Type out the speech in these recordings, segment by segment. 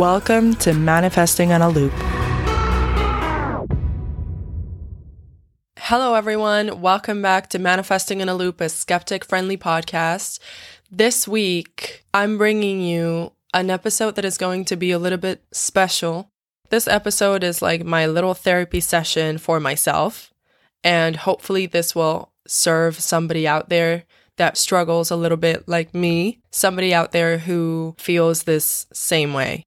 Welcome to Manifesting on a Loop. Hello, everyone. Welcome back to Manifesting in a Loop, a skeptic friendly podcast. This week, I'm bringing you an episode that is going to be a little bit special. This episode is like my little therapy session for myself, and hopefully, this will serve somebody out there that struggles a little bit like me, somebody out there who feels this same way.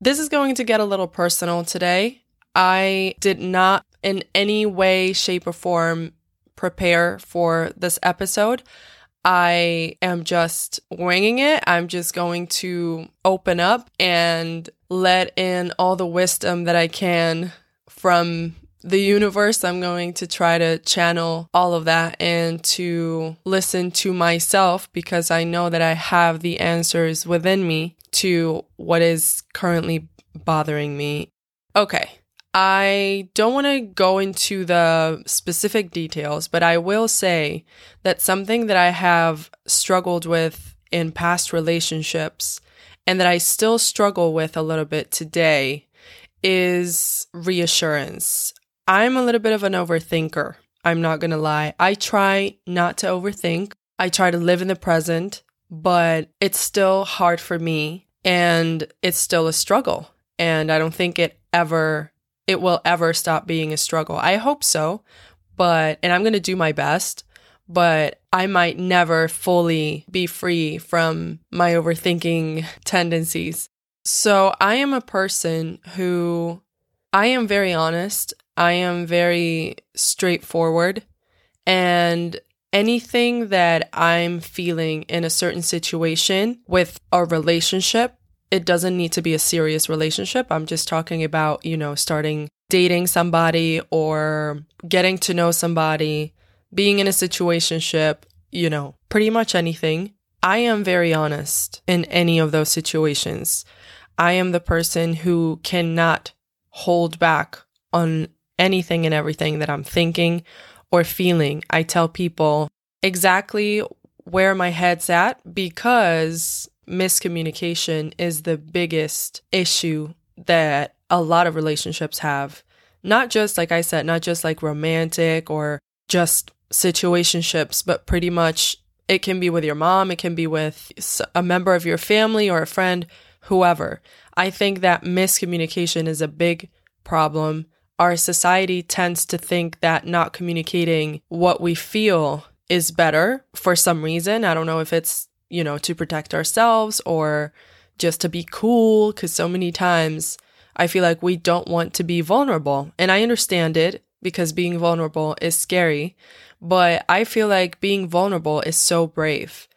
This is going to get a little personal today. I did not in any way, shape, or form prepare for this episode. I am just winging it. I'm just going to open up and let in all the wisdom that I can from the universe. I'm going to try to channel all of that and to listen to myself because I know that I have the answers within me to what is currently bothering me. Okay. I don't want to go into the specific details, but I will say that something that I have struggled with in past relationships and that I still struggle with a little bit today is reassurance. I'm a little bit of an overthinker. I'm not going to lie. I try not to overthink. I try to live in the present, but it's still hard for me and it's still a struggle. And I don't think it ever it will ever stop being a struggle. I hope so, but, and I'm going to do my best, but I might never fully be free from my overthinking tendencies. So I am a person who I am very honest. I am very straightforward. And anything that I'm feeling in a certain situation with a relationship, it doesn't need to be a serious relationship. I'm just talking about, you know, starting dating somebody or getting to know somebody, being in a situationship, you know, pretty much anything. I am very honest in any of those situations. I am the person who cannot hold back on anything and everything that I'm thinking or feeling. I tell people exactly where my head's at because miscommunication is the biggest issue that a lot of relationships have. Not just, like I said, not just like romantic or just situationships, but pretty much it can be with your mom, it can be with a member of your family or a friend, whoever. I think that miscommunication is a big problem. Our society tends to think that not communicating what we feel is better for some reason. I don't know if it's you know, to protect ourselves or just to be cool. Cause so many times I feel like we don't want to be vulnerable. And I understand it because being vulnerable is scary. But I feel like being vulnerable is so brave.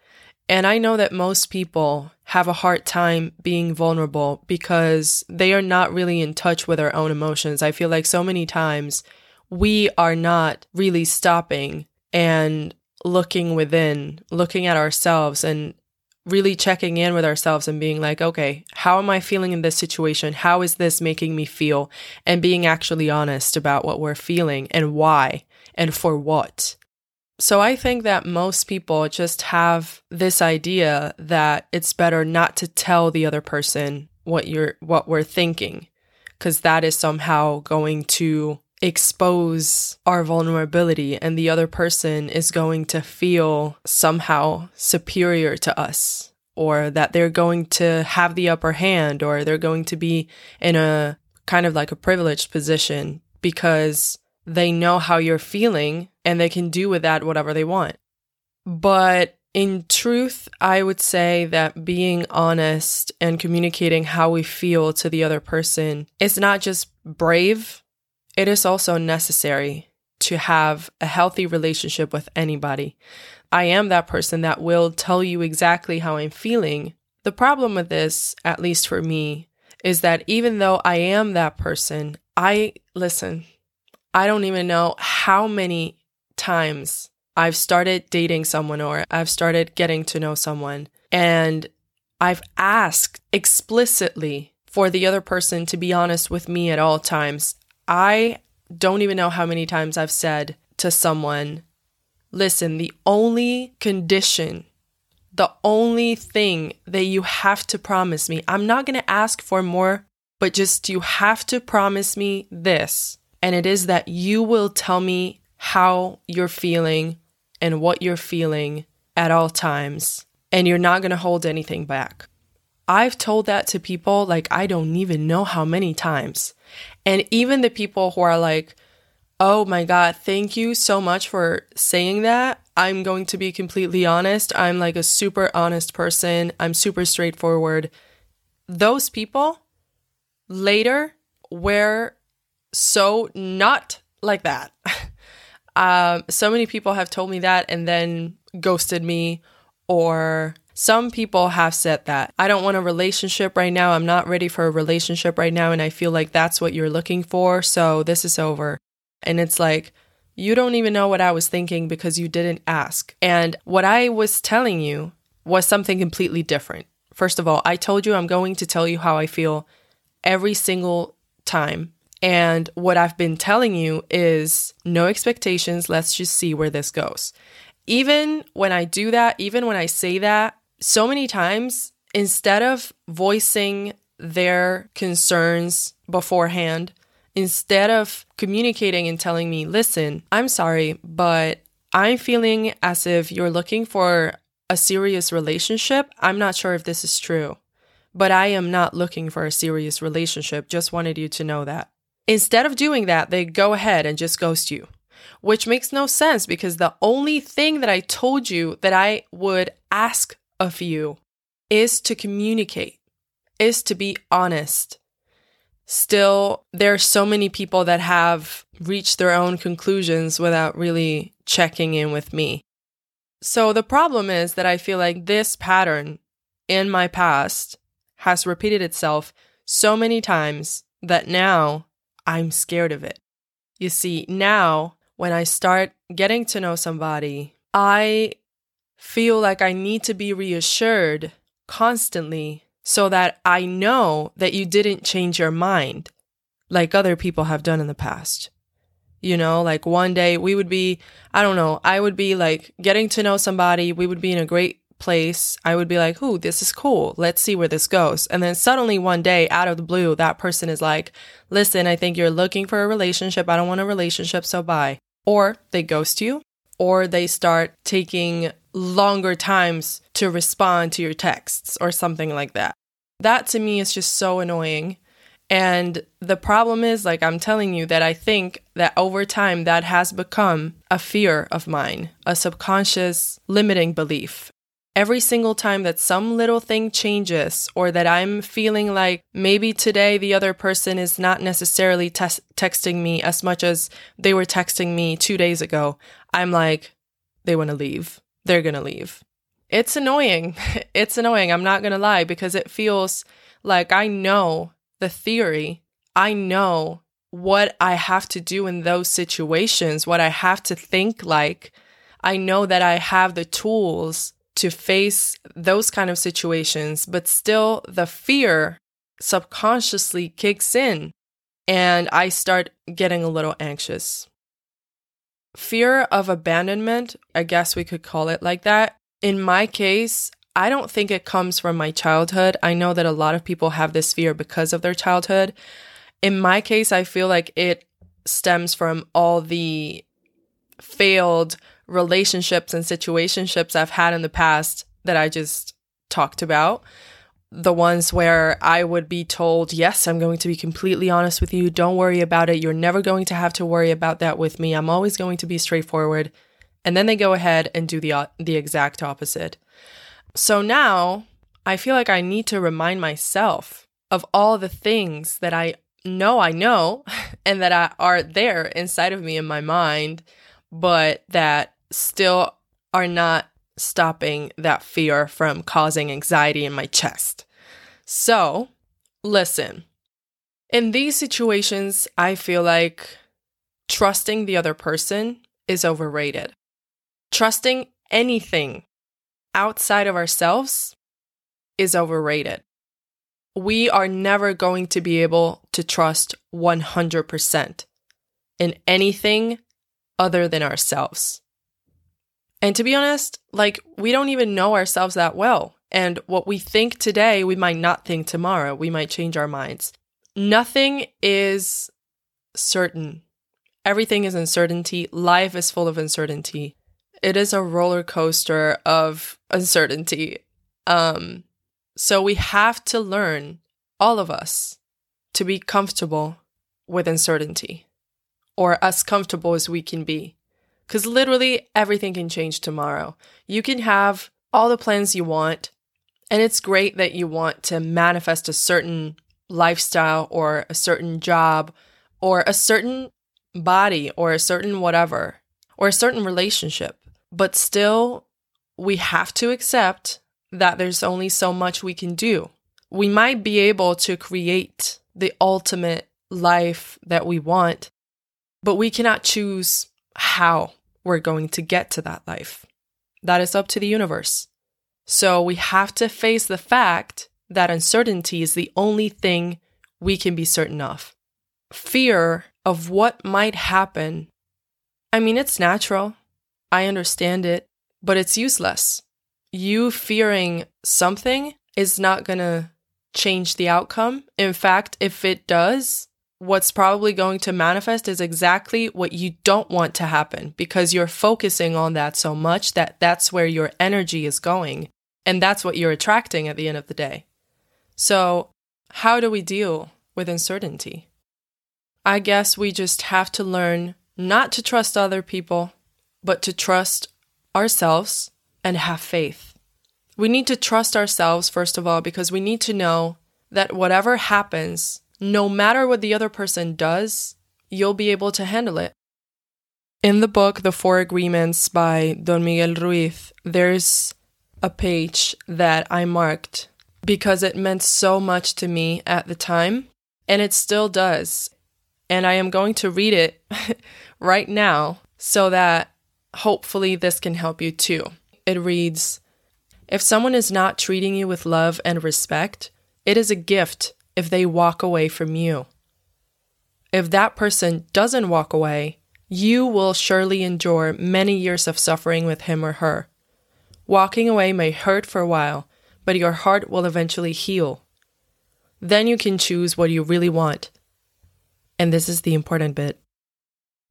And I know that most people have a hard time being vulnerable because they are not really in touch with their own emotions. I feel like so many times we are not really stopping and looking within, looking at ourselves and really checking in with ourselves and being like, okay, how am I feeling in this situation? How is this making me feel? And being actually honest about what we're feeling and why and for what. So I think that most people just have this idea that it's better not to tell the other person what you're what we're thinking because that is somehow going to expose our vulnerability and the other person is going to feel somehow superior to us or that they're going to have the upper hand or they're going to be in a kind of like a privileged position because they know how you're feeling and they can do with that whatever they want. But in truth, I would say that being honest and communicating how we feel to the other person is not just brave, it is also necessary to have a healthy relationship with anybody. I am that person that will tell you exactly how I'm feeling. The problem with this, at least for me, is that even though I am that person, I listen, I don't even know how many times I've started dating someone or I've started getting to know someone and I've asked explicitly for the other person to be honest with me at all times I don't even know how many times I've said to someone, listen, the only condition the only thing that you have to promise me, I'm not going to ask for more, but just you have to promise me this. And it is that you will tell me how you're feeling and what you're feeling at all times. And you're not going to hold anything back. I've told that to people like I don't even know how many times. And even the people who are like, oh my God, thank you so much for saying that. I'm going to be completely honest. I'm like a super honest person. I'm super straightforward. Those people later were so not like that. um, so many people have told me that and then ghosted me, or some people have said that. I don't want a relationship right now. I'm not ready for a relationship right now. And I feel like that's what you're looking for. So this is over. And it's like, you don't even know what I was thinking because you didn't ask. And what I was telling you was something completely different. First of all, I told you I'm going to tell you how I feel every single time. And what I've been telling you is no expectations. Let's just see where this goes. Even when I do that, even when I say that, so many times, instead of voicing their concerns beforehand, instead of communicating and telling me, listen, I'm sorry, but I'm feeling as if you're looking for a serious relationship. I'm not sure if this is true, but I am not looking for a serious relationship. Just wanted you to know that. Instead of doing that, they go ahead and just ghost you, which makes no sense because the only thing that I told you that I would ask of you is to communicate, is to be honest, still there are so many people that have reached their own conclusions without really checking in with me. So the problem is that I feel like this pattern in my past has repeated itself so many times that now I'm scared of it. You see, now when I start getting to know somebody, I feel like I need to be reassured constantly so that I know that you didn't change your mind like other people have done in the past. You know, like one day we would be, I don't know, I would be like getting to know somebody, we would be in a great place. I would be like, ooh, this is cool. Let's see where this goes. And then suddenly one day out of the blue, that person is like, listen, I think you're looking for a relationship. I don't want a relationship, so bye. Or they ghost you, or they start taking longer times to respond to your texts or something like that. That to me is just so annoying. And the problem is, like I'm telling you, that I think that over time that has become a fear of mine, a subconscious limiting belief. Every single time that some little thing changes, or that I'm feeling like maybe today the other person is not necessarily te- texting me as much as they were texting me two days ago, I'm like, they want to leave. They're going to leave. It's annoying. It's annoying. I'm not going to lie because it feels like I know the theory. I know what I have to do in those situations, what I have to think like. I know that I have the tools to face those kind of situations, but still the fear subconsciously kicks in and I start getting a little anxious. Fear of abandonment, I guess we could call it like that, in my case, I don't think it comes from my childhood. I know that a lot of people have this fear because of their childhood. In my case, I feel like it stems from all the failed relationships and situationships I've had in the past that I just talked about. The ones where I would be told, Yes, I'm going to be completely honest with you. Don't worry about it. You're never going to have to worry about that with me. I'm always going to be straightforward and then they go ahead and do the the exact opposite. So now I feel like I need to remind myself of all the things that I know I know and that I, are there inside of me in my mind, but that still are not stopping that fear from causing anxiety in my chest. So, listen. In these situations, I feel like trusting the other person is overrated. Trusting anything outside of ourselves is overrated. We are never going to be able to trust 100% in anything other than ourselves. And to be honest, like we don't even know ourselves that well. And what we think today, we might not think tomorrow. We might change our minds. Nothing is certain. Everything is uncertainty. Life is full of uncertainty. It is a roller coaster of uncertainty. Um, so we have to learn, all of us, to be comfortable with uncertainty or as comfortable as we can be. Because literally everything can change tomorrow. You can have all the plans you want, and it's great that you want to manifest a certain lifestyle or a certain job or a certain body or a certain whatever or a certain relationship. But still, we have to accept that there's only so much we can do. We might be able to create the ultimate life that we want, but we cannot choose how we're going to get to that life. That is up to the universe. So we have to face the fact that uncertainty is the only thing we can be certain of. Fear of what might happen. I mean, it's natural. I understand it, but it's useless. You fearing something is not going to change the outcome. In fact, if it does, what's probably going to manifest is exactly what you don't want to happen because you're focusing on that so much that that's where your energy is going. And that's what you're attracting at the end of the day. So, how do we deal with uncertainty? I guess we just have to learn not to trust other people, but to trust ourselves and have faith. We need to trust ourselves, first of all, because we need to know that whatever happens, no matter what the other person does, you'll be able to handle it. In the book, The Four Agreements by Don Miguel Ruiz, there's a page that I marked because it meant so much to me at the time, and it still does. And I am going to read it right now so that hopefully this can help you too. It reads If someone is not treating you with love and respect, it is a gift if they walk away from you. If that person doesn't walk away, you will surely endure many years of suffering with him or her. Walking away may hurt for a while, but your heart will eventually heal. Then you can choose what you really want. And this is the important bit.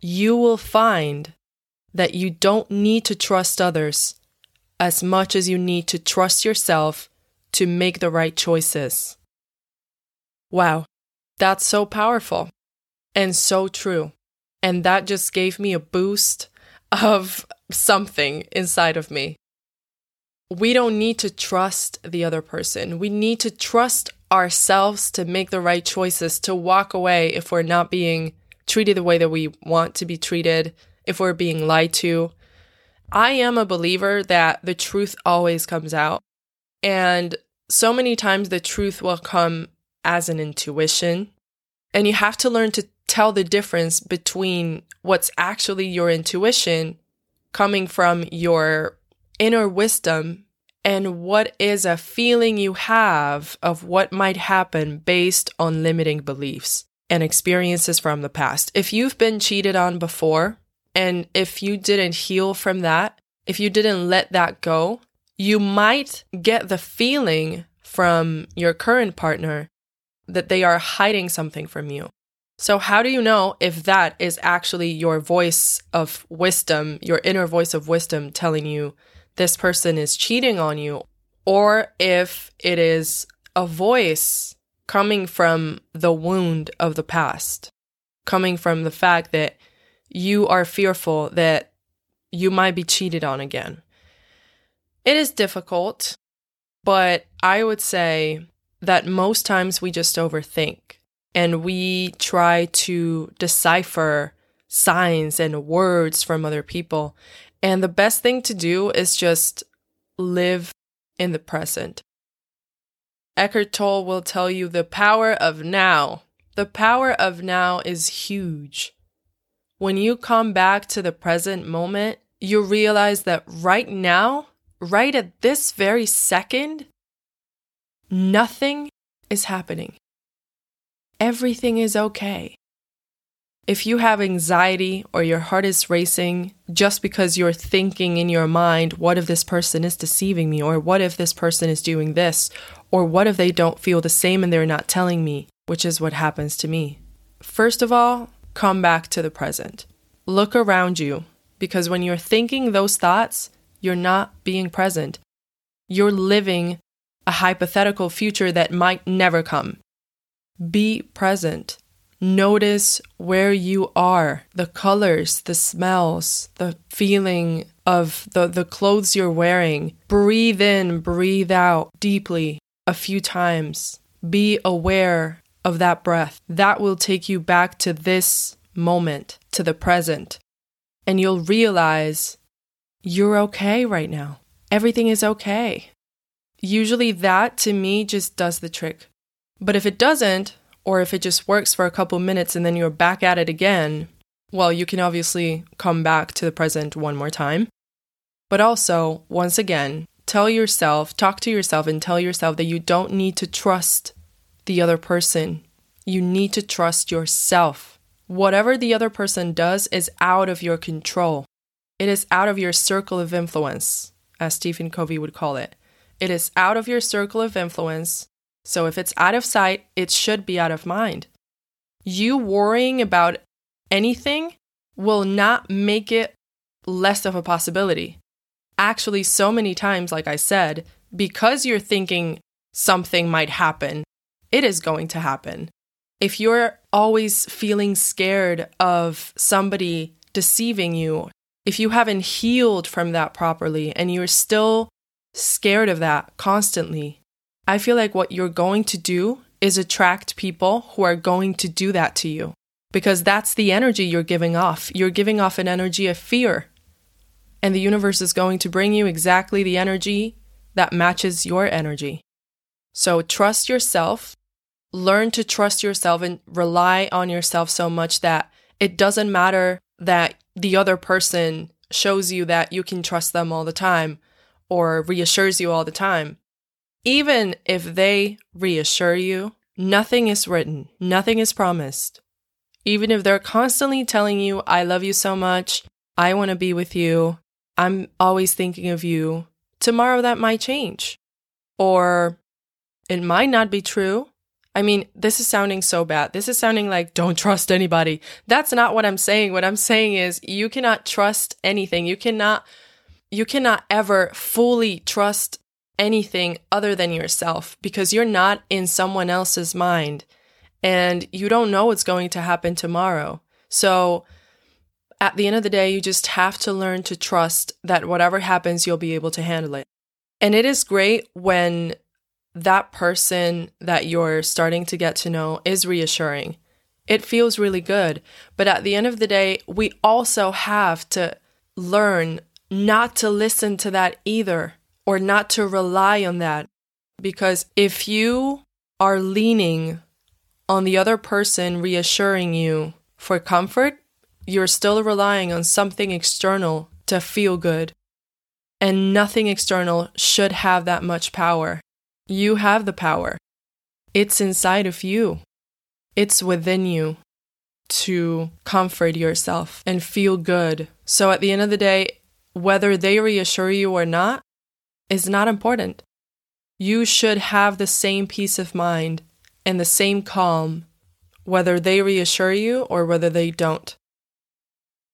You will find that you don't need to trust others as much as you need to trust yourself to make the right choices. Wow, that's so powerful and so true. And that just gave me a boost of something inside of me. We don't need to trust the other person. We need to trust ourselves to make the right choices, to walk away if we're not being treated the way that we want to be treated, if we're being lied to. I am a believer that the truth always comes out. And so many times the truth will come as an intuition. And you have to learn to tell the difference between what's actually your intuition coming from your inner wisdom and what is a feeling you have of what might happen based on limiting beliefs and experiences from the past. If you've been cheated on before, and if you didn't heal from that, if you didn't let that go, you might get the feeling from your current partner that they are hiding something from you. So, how do you know if that is actually your voice of wisdom, your inner voice of wisdom telling you this person is cheating on you, or if it is a voice coming from the wound of the past, coming from the fact that you are fearful that you might be cheated on again? It is difficult, but I would say that most times we just overthink and we try to decipher signs and words from other people. And the best thing to do is just live in the present. Eckhart Tolle will tell you the power of now. The power of now is huge. When you come back to the present moment, you realize that right now, right at this very second, Nothing is happening. Everything is okay. If you have anxiety or your heart is racing just because you're thinking in your mind, what if this person is deceiving me? Or what if this person is doing this? Or what if they don't feel the same and they're not telling me? Which is what happens to me. First of all, come back to the present. Look around you because when you're thinking those thoughts, you're not being present. You're living a hypothetical future that might never come. Be present. Notice where you are, the colors, the smells, the feeling of the, the clothes you're wearing. Breathe in, breathe out deeply a few times. Be aware of that breath. That will take you back to this moment, to the present. And you'll realize you're okay right now. Everything is okay. Usually, that to me just does the trick. But if it doesn't, or if it just works for a couple minutes and then you're back at it again, well, you can obviously come back to the present one more time. But also, once again, tell yourself, talk to yourself, and tell yourself that you don't need to trust the other person. You need to trust yourself. Whatever the other person does is out of your control. It is out of your circle of influence, as Stephen Covey would call it. It is out of your circle of influence, so if it's out of sight, it should be out of mind. You worrying about anything will not make it less of a possibility. Actually, so many times, like I said, because you're thinking something might happen, it is going to happen. If you're always feeling scared of somebody deceiving you, if you haven't healed from that properly and you're still scared of that constantly, I feel like what you're going to do is attract people who are going to do that to you because that's the energy you're giving off. You're giving off an energy of fear. And the universe is going to bring you exactly the energy that matches your energy. So trust yourself, learn to trust yourself and rely on yourself so much that it doesn't matter that the other person shows you that you can trust them all the time or reassures you all the time. Even if they reassure you, nothing is written, nothing is promised. Even if they're constantly telling you, I love you so much, I want to be with you, I'm always thinking of you, tomorrow that might change. Or it might not be true. I mean, this is sounding so bad. This is sounding like don't trust anybody. That's not what I'm saying. What I'm saying is you cannot trust anything. You cannot you cannot ever fully trust anything other than yourself because you're not in someone else's mind and you don't know what's going to happen tomorrow. So, at the end of the day, you just have to learn to trust that whatever happens, you'll be able to handle it. And it is great when that person that you're starting to get to know is reassuring. It feels really good. But at the end of the day, we also have to learn not to listen to that either or not to rely on that. Because if you are leaning on the other person reassuring you for comfort, you're still relying on something external to feel good. And nothing external should have that much power. You have the power. It's inside of you. It's within you to comfort yourself and feel good. So at the end of the day, whether they reassure you or not, is not important. You should have the same peace of mind and the same calm, whether they reassure you or whether they don't.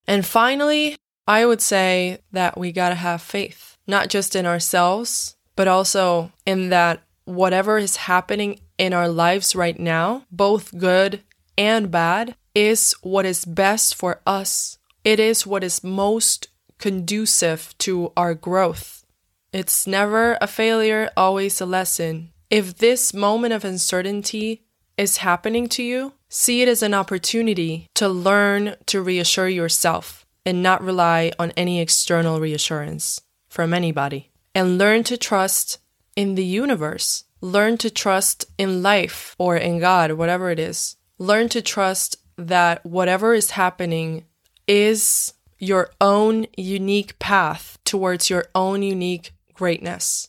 And finally, I would say that we gotta have faith, not just in ourselves, but also in that whatever is happening in our lives right now, both good and bad, is what is best for us. It is what is most conducive to our growth. It's never a failure, always a lesson. If this moment of uncertainty is happening to you, see it as an opportunity to learn to reassure yourself and not rely on any external reassurance from anybody. And learn to trust in the universe. Learn to trust in life or in God, whatever it is. Learn to trust that whatever is happening is your own unique path towards your own unique greatness.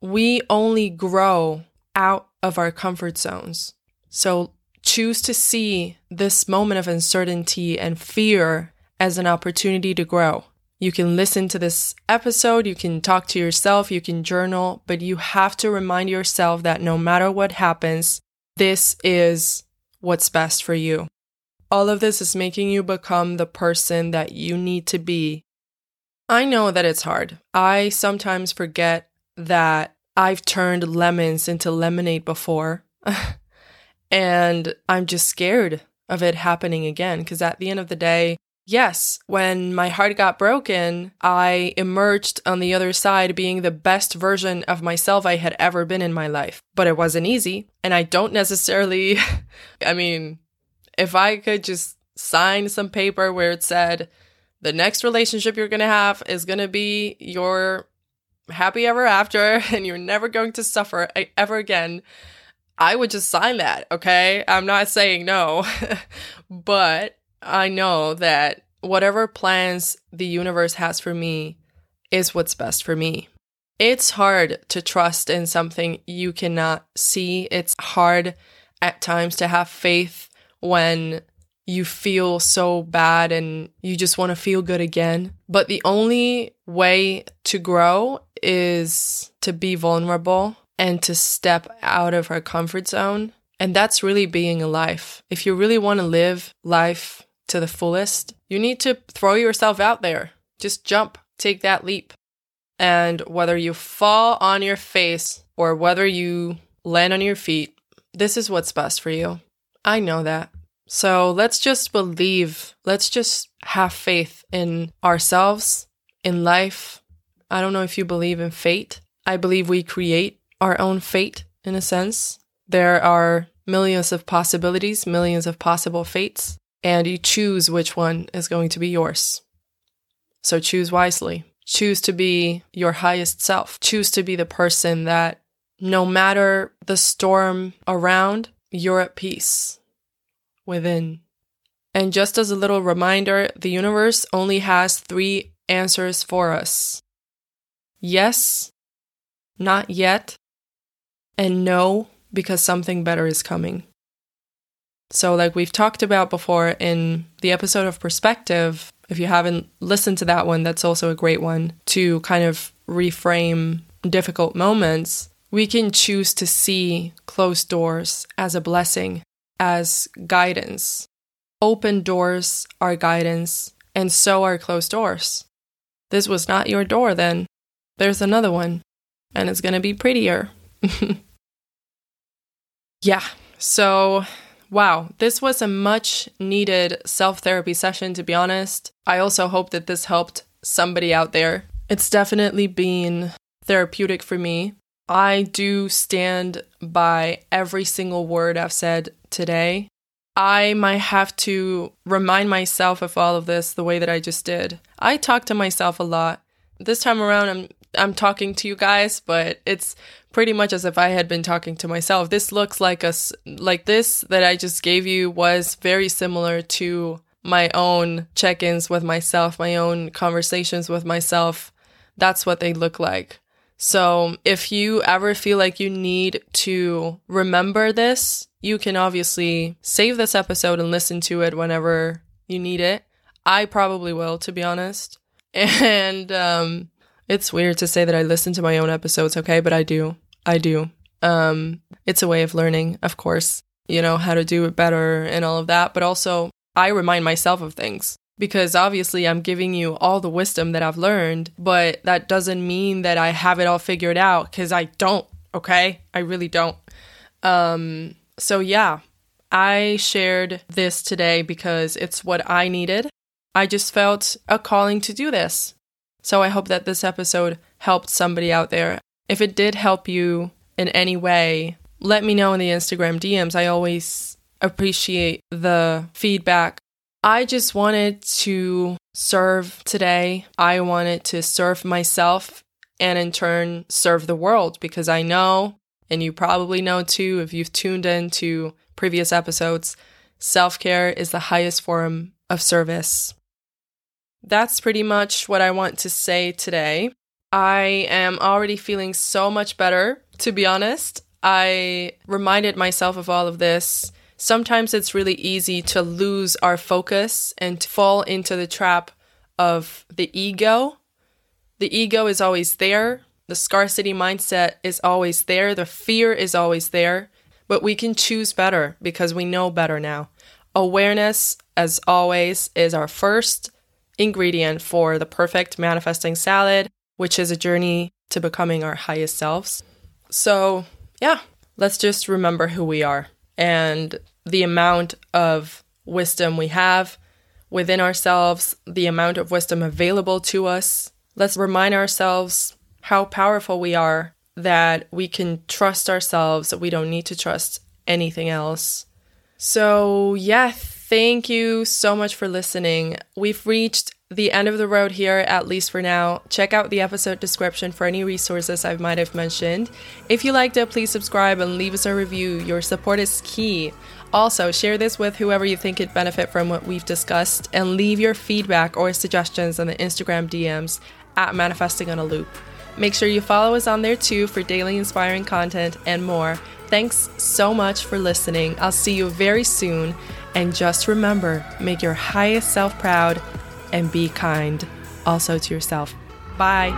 We only grow out of our comfort zones. So choose to see this moment of uncertainty and fear as an opportunity to grow. You can listen to this episode, you can talk to yourself, you can journal, but you have to remind yourself that no matter what happens, this is what's best for you. All of this is making you become the person that you need to be. I know that it's hard. I sometimes forget that I've turned lemons into lemonade before. and I'm just scared of it happening again because at the end of the day, yes, when my heart got broken, I emerged on the other side being the best version of myself I had ever been in my life. But it wasn't easy. And I don't necessarily, I mean, if I could just sign some paper where it said, the next relationship you're going to have is going to be your happy ever after and you're never going to suffer ever again. I would just sign that, okay? I'm not saying no, but I know that whatever plans the universe has for me is what's best for me. It's hard to trust in something you cannot see. It's hard at times to have faith when you feel so bad and you just want to feel good again. But the only way to grow is to be vulnerable and to step out of our comfort zone. And that's really being alive. If you really want to live life to the fullest, you need to throw yourself out there. Just jump, take that leap. And whether you fall on your face or whether you land on your feet, this is what's best for you. I know that. So let's just believe, let's just have faith in ourselves, in life. I don't know if you believe in fate. I believe we create our own fate in a sense. There are millions of possibilities, millions of possible fates, and you choose which one is going to be yours. So choose wisely. Choose to be your highest self. Choose to be the person that no matter the storm around, you're at peace within. And just as a little reminder, the universe only has three answers for us yes, not yet, and no, because something better is coming. So, like we've talked about before in the episode of Perspective, if you haven't listened to that one, that's also a great one to kind of reframe difficult moments. We can choose to see closed doors as a blessing as guidance. Open doors are guidance, and so are closed doors. This was not your door then. There's another one, and it's gonna be prettier. yeah, so wow, this was a much needed self therapy session, to be honest. I also hope that this helped somebody out there. It's definitely been therapeutic for me. I do stand by every single word I've said today. I might have to remind myself of all of this the way that I just did. I talk to myself a lot. This time around I'm I'm talking to you guys, but it's pretty much as if I had been talking to myself. This looks like a like this that I just gave you was very similar to my own check-ins with myself, my own conversations with myself. That's what they look like. So if you ever feel like you need to remember this, you can obviously save this episode and listen to it whenever you need it. I probably will, to be honest. And um, it's weird to say that I listen to my own episodes, okay? But I do. I do. Um, it's a way of learning, of course, you know, how to do it better and all of that. But also, I remind myself of things because obviously I'm giving you all the wisdom that I've learned, but that doesn't mean that I have it all figured out because I don't, okay? I really don't. Um, so, yeah, I shared this today because it's what I needed. I just felt a calling to do this. So, I hope that this episode helped somebody out there. If it did help you in any way, let me know in the Instagram DMs. I always appreciate the feedback I just wanted to serve today. I wanted to serve myself and in turn serve the world because I know, and you probably know too if you've tuned in to previous episodes, self care is the highest form of service. That's pretty much what I want to say today. I am already feeling so much better, to be honest. I reminded myself of all of this sometimes it's really easy to lose our focus and to fall into the trap of the ego. The ego is always there, the scarcity mindset is always there, the fear is always there, but we can choose better because we know better now. Awareness, as always, is our first ingredient for the perfect manifesting salad, which is a journey to becoming our highest selves. So, yeah, let's just remember who we are and the amount of wisdom we have within ourselves, the amount of wisdom available to us. Let's remind ourselves how powerful we are, that we can trust ourselves, that we don't need to trust anything else. So, yeah, thank you so much for listening. We've reached the end of the road here, at least for now. Check out the episode description for any resources I might have mentioned. If you liked it, please subscribe and leave us a review. Your support is key. Also, share this with whoever you think could benefit from what we've discussed and leave your feedback or suggestions in the Instagram DMs at Manifesting on a Loop. Make sure you follow us on there too for daily inspiring content and more. Thanks so much for listening. I'll see you very soon. And just remember make your highest self proud and be kind also to yourself. Bye.